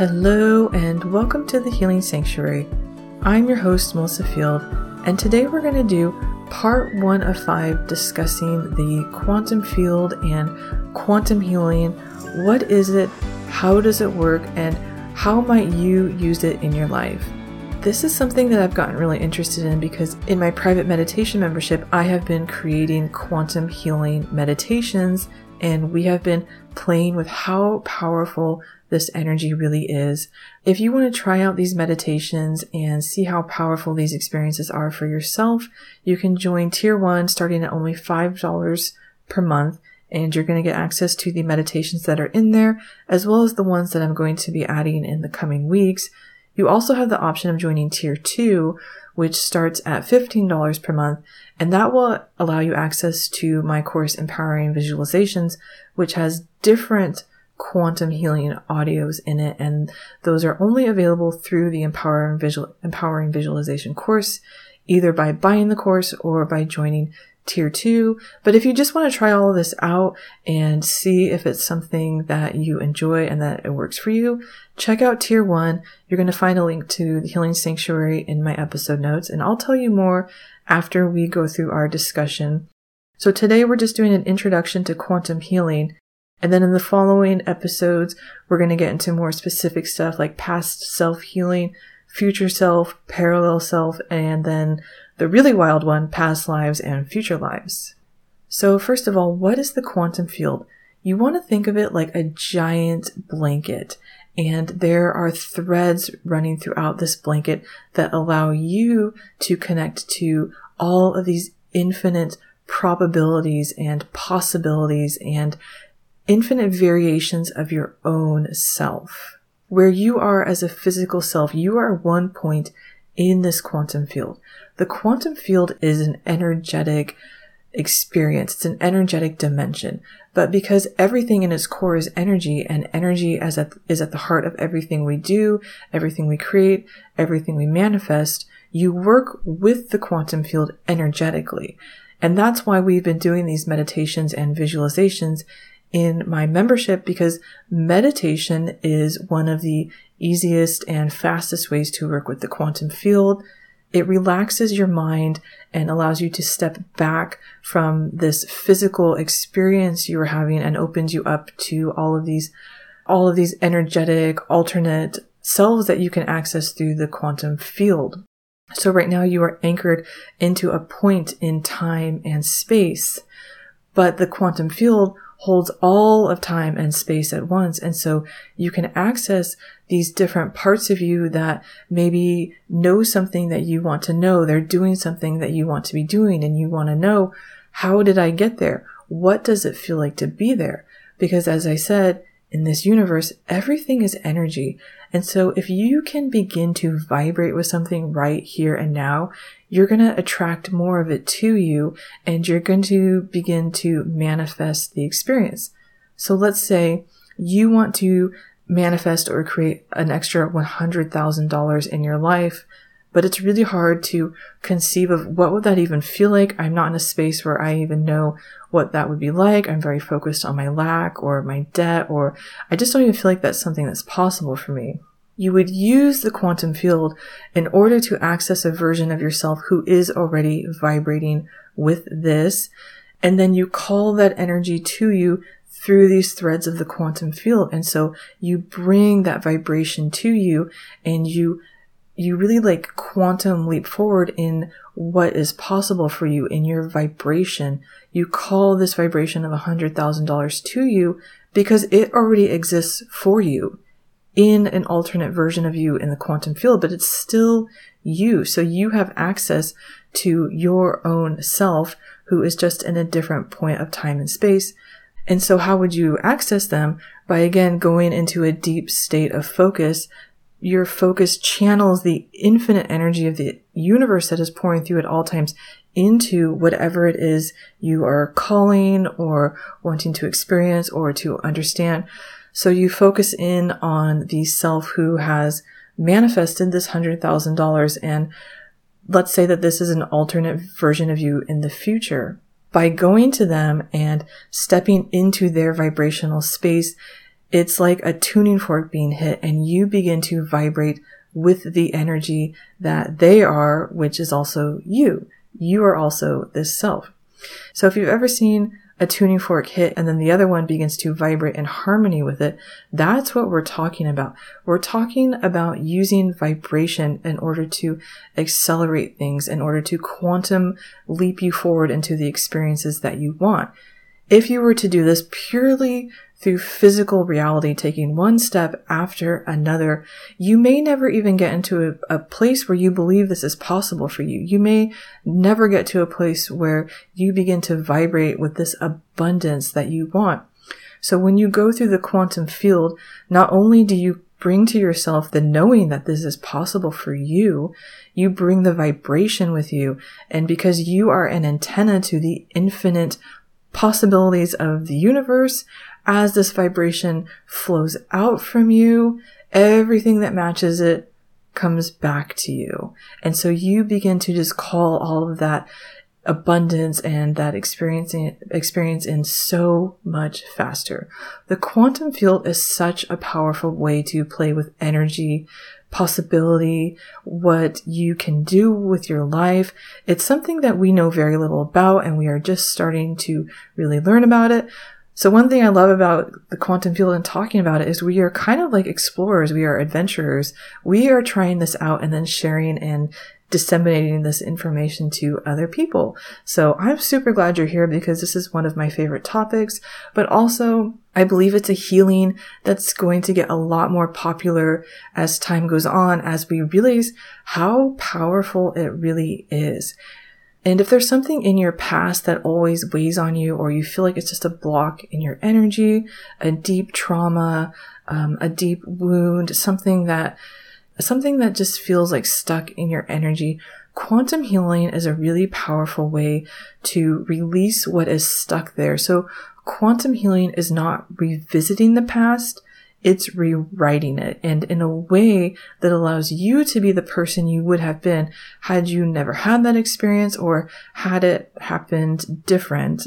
Hello, and welcome to the Healing Sanctuary. I'm your host, Melissa Field, and today we're going to do part one of five discussing the quantum field and quantum healing. What is it? How does it work? And how might you use it in your life? This is something that I've gotten really interested in because in my private meditation membership, I have been creating quantum healing meditations and we have been playing with how powerful this energy really is. If you want to try out these meditations and see how powerful these experiences are for yourself, you can join tier one starting at only $5 per month and you're going to get access to the meditations that are in there as well as the ones that I'm going to be adding in the coming weeks. You also have the option of joining tier two, which starts at $15 per month, and that will allow you access to my course Empowering Visualizations, which has different quantum healing audios in it, and those are only available through the Empowering, Visual- Empowering Visualization course, either by buying the course or by joining tier two. But if you just want to try all of this out and see if it's something that you enjoy and that it works for you, check out tier one. You're going to find a link to the Healing Sanctuary in my episode notes, and I'll tell you more after we go through our discussion. So today we're just doing an introduction to quantum healing. And then in the following episodes, we're going to get into more specific stuff like past self healing, future self, parallel self, and then the really wild one, past lives and future lives. So first of all, what is the quantum field? You want to think of it like a giant blanket. And there are threads running throughout this blanket that allow you to connect to all of these infinite probabilities and possibilities and infinite variations of your own self. Where you are as a physical self, you are one point in this quantum field. The quantum field is an energetic experience. It's an energetic dimension. But because everything in its core is energy and energy at, is at the heart of everything we do, everything we create, everything we manifest, you work with the quantum field energetically. And that's why we've been doing these meditations and visualizations in my membership because meditation is one of the easiest and fastest ways to work with the quantum field. It relaxes your mind and allows you to step back from this physical experience you're having and opens you up to all of these, all of these energetic alternate selves that you can access through the quantum field. So right now you are anchored into a point in time and space, but the quantum field holds all of time and space at once. And so you can access these different parts of you that maybe know something that you want to know. They're doing something that you want to be doing and you want to know, how did I get there? What does it feel like to be there? Because as I said, in this universe, everything is energy. And so if you can begin to vibrate with something right here and now, you're going to attract more of it to you and you're going to begin to manifest the experience. So let's say you want to manifest or create an extra $100,000 in your life, but it's really hard to conceive of what would that even feel like. I'm not in a space where I even know what that would be like. I'm very focused on my lack or my debt, or I just don't even feel like that's something that's possible for me. You would use the quantum field in order to access a version of yourself who is already vibrating with this. And then you call that energy to you through these threads of the quantum field. And so you bring that vibration to you and you you really like quantum leap forward in what is possible for you in your vibration. You call this vibration of a hundred thousand dollars to you because it already exists for you in an alternate version of you in the quantum field, but it's still you. So you have access to your own self who is just in a different point of time and space. And so how would you access them? By again going into a deep state of focus your focus channels the infinite energy of the universe that is pouring through at all times into whatever it is you are calling or wanting to experience or to understand. So you focus in on the self who has manifested this hundred thousand dollars and let's say that this is an alternate version of you in the future. By going to them and stepping into their vibrational space, It's like a tuning fork being hit and you begin to vibrate with the energy that they are, which is also you. You are also this self. So if you've ever seen a tuning fork hit and then the other one begins to vibrate in harmony with it, that's what we're talking about. We're talking about using vibration in order to accelerate things, in order to quantum leap you forward into the experiences that you want. If you were to do this purely through physical reality, taking one step after another, you may never even get into a, a, place where you believe this is possible for you. You may never get to a place where you begin to vibrate with this abundance that you want. So when you go through the quantum field, not only do you bring to yourself the knowing that this is possible for you, you bring the vibration with you. And because you are an antenna to the infinite possibilities of the universe, as this vibration flows out from you, everything that matches it comes back to you. And so you begin to just call all of that abundance and that experience experience in so much faster. The quantum field is such a powerful way to play with energy, possibility, what you can do with your life. It's something that we know very little about and we are just starting to really learn about it. So one thing I love about the quantum field and talking about it is we are kind of like explorers. We are adventurers. We are trying this out and then sharing and disseminating this information to other people. So I'm super glad you're here because this is one of my favorite topics, but also I believe it's a healing that's going to get a lot more popular as time goes on as we realize how powerful it really is. And if there's something in your past that always weighs on you, or you feel like it's just a block in your energy, a deep trauma, um, a deep wound, something that, something that just feels like stuck in your energy, quantum healing is a really powerful way to release what is stuck there. So quantum healing is not revisiting the past it's rewriting it and in a way that allows you to be the person you would have been had you never had that experience or had it happened different.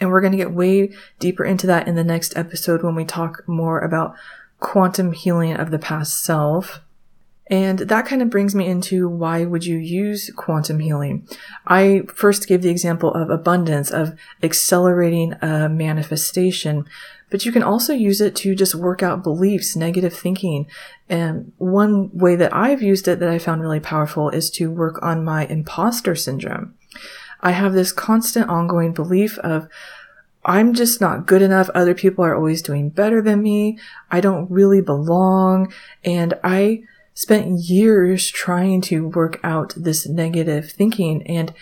And we're going to get way deeper into that in the next episode when we talk more about quantum healing of the past self. And that kind of brings me into why would you use quantum healing? I first gave the example of abundance, of accelerating a manifestation, but you can also use it to just work out beliefs, negative thinking. And one way that I've used it that I found really powerful is to work on my imposter syndrome. I have this constant ongoing belief of, I'm just not good enough. Other people are always doing better than me. I don't really belong. And I spent years trying to work out this negative thinking. And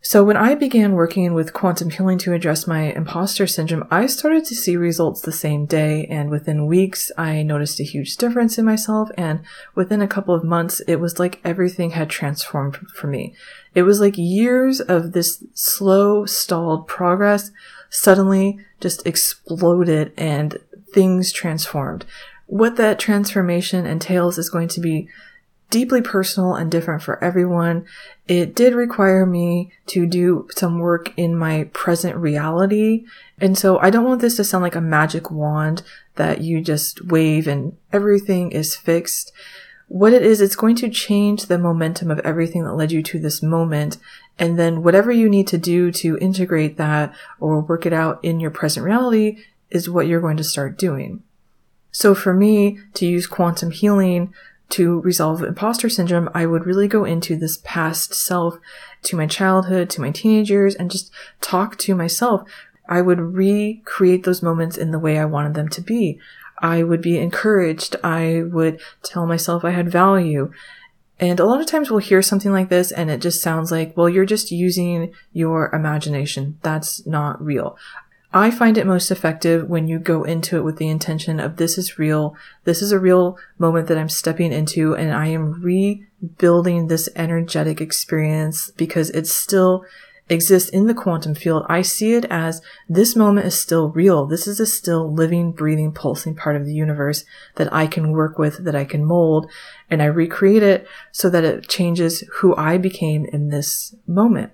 so when I began working with quantum healing to address my imposter syndrome, I started to see results the same day. And within weeks, I noticed a huge difference in myself. And within a couple of months, it was like everything had transformed for me. It was like years of this slow, stalled progress suddenly just exploded and things transformed. What that transformation entails is going to be deeply personal and different for everyone. It did require me to do some work in my present reality. And so I don't want this to sound like a magic wand that you just wave and everything is fixed. What it is, it's going to change the momentum of everything that led you to this moment. And then whatever you need to do to integrate that or work it out in your present reality is what you're going to start doing. So for me to use quantum healing to resolve imposter syndrome, I would really go into this past self, to my childhood, to my teenage years, and just talk to myself. I would recreate those moments in the way I wanted them to be. I would be encouraged. I would tell myself I had value. And a lot of times we'll hear something like this and it just sounds like, well, you're just using your imagination. That's not real. I find it most effective when you go into it with the intention of this is real. This is a real moment that I'm stepping into and I am rebuilding this energetic experience because it still exists in the quantum field. I see it as this moment is still real. This is a still living, breathing, pulsing part of the universe that I can work with, that I can mold and I recreate it so that it changes who I became in this moment.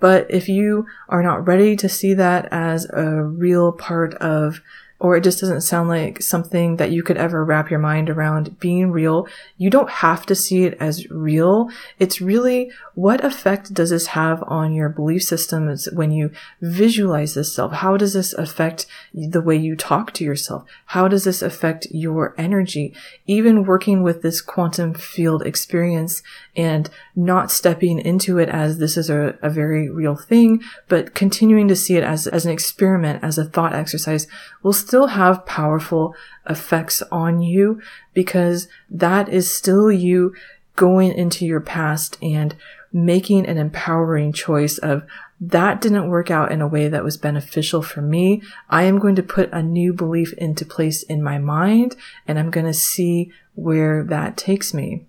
But if you are not ready to see that as a real part of or it just doesn't sound like something that you could ever wrap your mind around being real, you don't have to see it as real. It's really what effect does this have on your belief systems when you visualize this self? How does this affect the way you talk to yourself? How does this affect your energy? Even working with this quantum field experience and not stepping into it as this is a, a very real thing, but continuing to see it as, as an experiment, as a thought exercise will still have powerful effects on you because that is still you going into your past and making an empowering choice of that didn't work out in a way that was beneficial for me. I am going to put a new belief into place in my mind and I'm going to see where that takes me.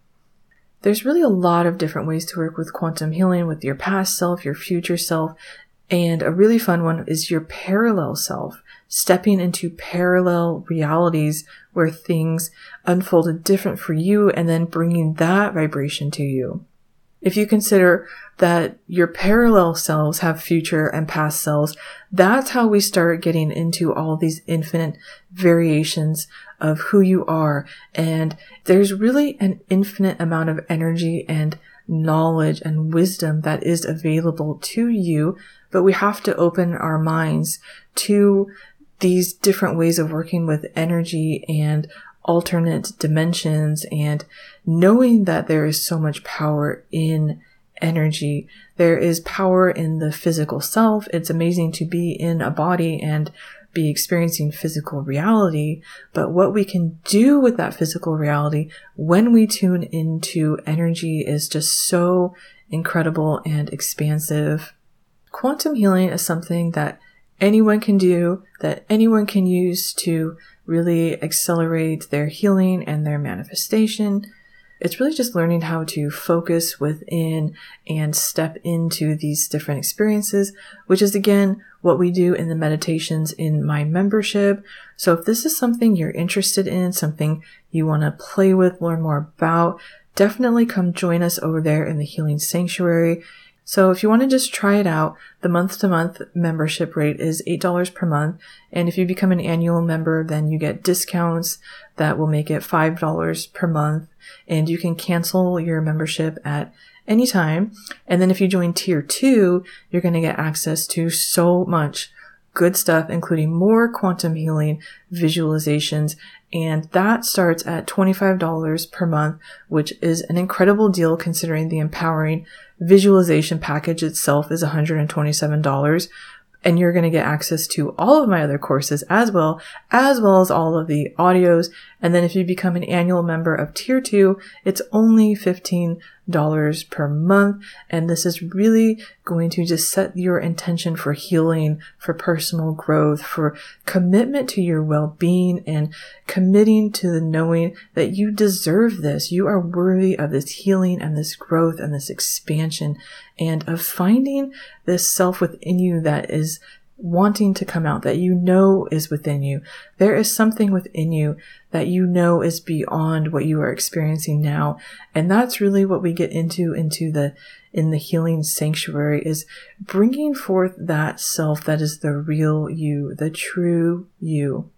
There's really a lot of different ways to work with quantum healing with your past self, your future self, and a really fun one is your parallel self, stepping into parallel realities where things unfolded different for you and then bringing that vibration to you. If you consider that your parallel selves have future and past selves, that's how we start getting into all these infinite variations of who you are. And there's really an infinite amount of energy and knowledge and wisdom that is available to you, but we have to open our minds to these different ways of working with energy and alternate dimensions and knowing that there is so much power in energy. There is power in the physical self. It's amazing to be in a body and be experiencing physical reality, but what we can do with that physical reality when we tune into energy is just so incredible and expansive. Quantum healing is something that anyone can do, that anyone can use to really accelerate their healing and their manifestation. It's really just learning how to focus within and step into these different experiences, which is again what we do in the meditations in my membership. So if this is something you're interested in, something you want to play with, learn more about, definitely come join us over there in the Healing Sanctuary. So if you want to just try it out, the month to month membership rate is $8 per month. And if you become an annual member, then you get discounts that will make it $5 per month. And you can cancel your membership at any time. And then if you join tier two, you're going to get access to so much good stuff, including more quantum healing visualizations. And that starts at $25 per month, which is an incredible deal considering the empowering visualization package itself is $127 and you're going to get access to all of my other courses as well, as well as all of the audios. And then if you become an annual member of tier two, it's only $15 per month. And this is really going to just set your intention for healing, for personal growth, for commitment to your well-being and committing to the knowing that you deserve this. You are worthy of this healing and this growth and this expansion and of finding this self within you that is wanting to come out, that you know is within you. There is something within you that you know is beyond what you are experiencing now. And that's really what we get into, into the, in the healing sanctuary is bringing forth that self that is the real you, the true you.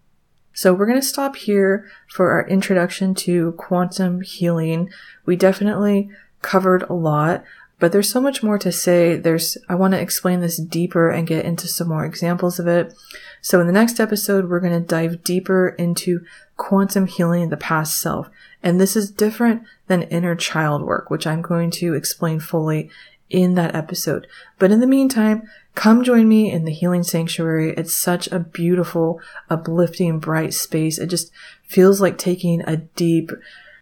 So we're going to stop here for our introduction to quantum healing. We definitely covered a lot. But there's so much more to say. There's, I want to explain this deeper and get into some more examples of it. So in the next episode, we're going to dive deeper into quantum healing the past self. And this is different than inner child work, which I'm going to explain fully in that episode. But in the meantime, come join me in the healing sanctuary. It's such a beautiful, uplifting, bright space. It just feels like taking a deep,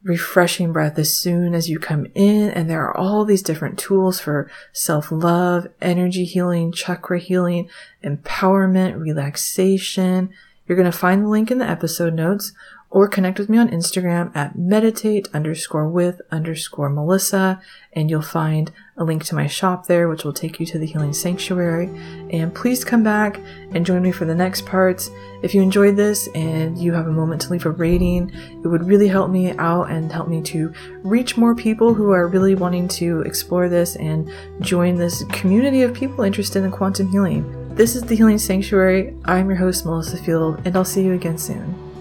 refreshing breath as soon as you come in. And there are all these different tools for self love, energy healing, chakra healing, empowerment, relaxation. You're going to find the link in the episode notes or connect with me on Instagram at meditate underscore with underscore Melissa, and you'll find a link to my shop there, which will take you to the Healing Sanctuary. And please come back and join me for the next parts. If you enjoyed this and you have a moment to leave a rating, it would really help me out and help me to reach more people who are really wanting to explore this and join this community of people interested in quantum healing. This is the Healing Sanctuary. I'm your host, Melissa Field, and I'll see you again soon.